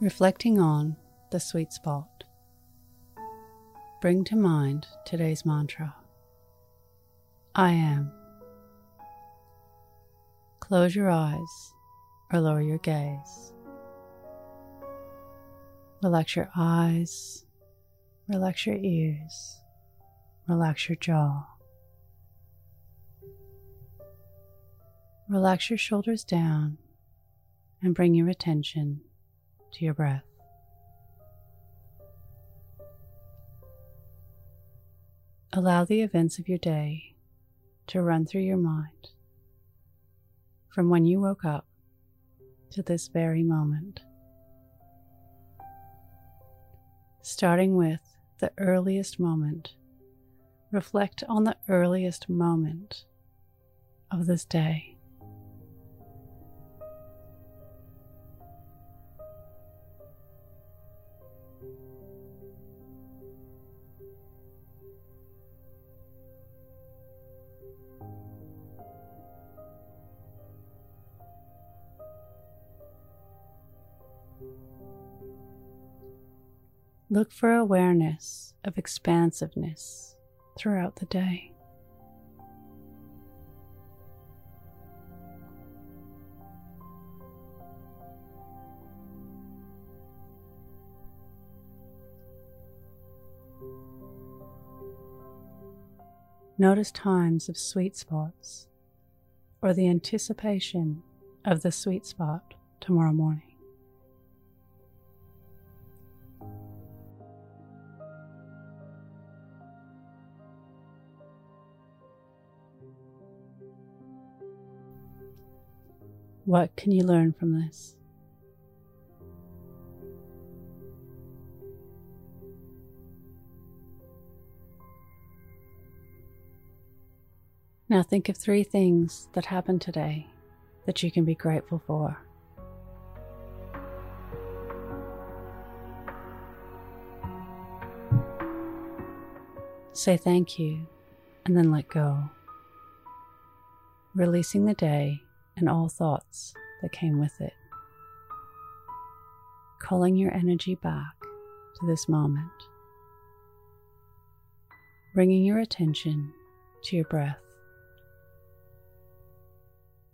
Reflecting on the sweet spot. Bring to mind today's mantra I am. Close your eyes or lower your gaze. Relax your eyes, relax your ears, relax your jaw. Relax your shoulders down and bring your attention to your breath. Allow the events of your day to run through your mind from when you woke up to this very moment. Starting with the earliest moment, reflect on the earliest moment of this day. Look for awareness of expansiveness throughout the day. Notice times of sweet spots or the anticipation of the sweet spot tomorrow morning. What can you learn from this? Now think of three things that happened today that you can be grateful for. Say thank you and then let go, releasing the day and all thoughts that came with it. Calling your energy back to this moment. Bringing your attention to your breath.